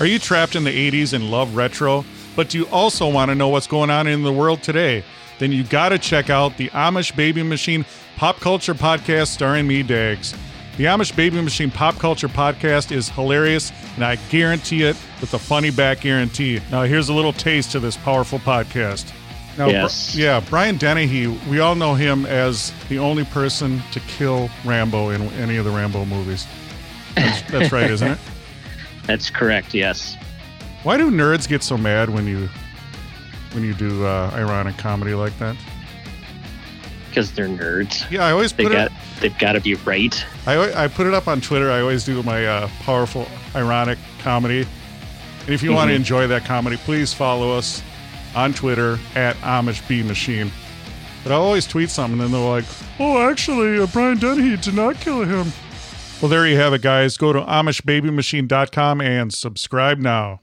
Are you trapped in the 80s and love retro, but do you also want to know what's going on in the world today? Then you got to check out the Amish Baby Machine Pop Culture Podcast starring me, Dags. The Amish Baby Machine Pop Culture Podcast is hilarious, and I guarantee it with a funny back guarantee. Now, here's a little taste of this powerful podcast. Now, Yes. Br- yeah, Brian Dennehy, we all know him as the only person to kill Rambo in any of the Rambo movies. That's, that's right, isn't it? That's correct. Yes. Why do nerds get so mad when you when you do uh, ironic comedy like that? Because they're nerds. Yeah, I always They put it. got. They've got to be right. I, I put it up on Twitter. I always do my uh, powerful ironic comedy. And if you want to enjoy that comedy, please follow us on Twitter at Amish B Machine. But I always tweet something, and they're like, "Oh, actually, uh, Brian Dennehy did not kill him." Well, there you have it, guys. Go to AmishBabyMachine.com and subscribe now.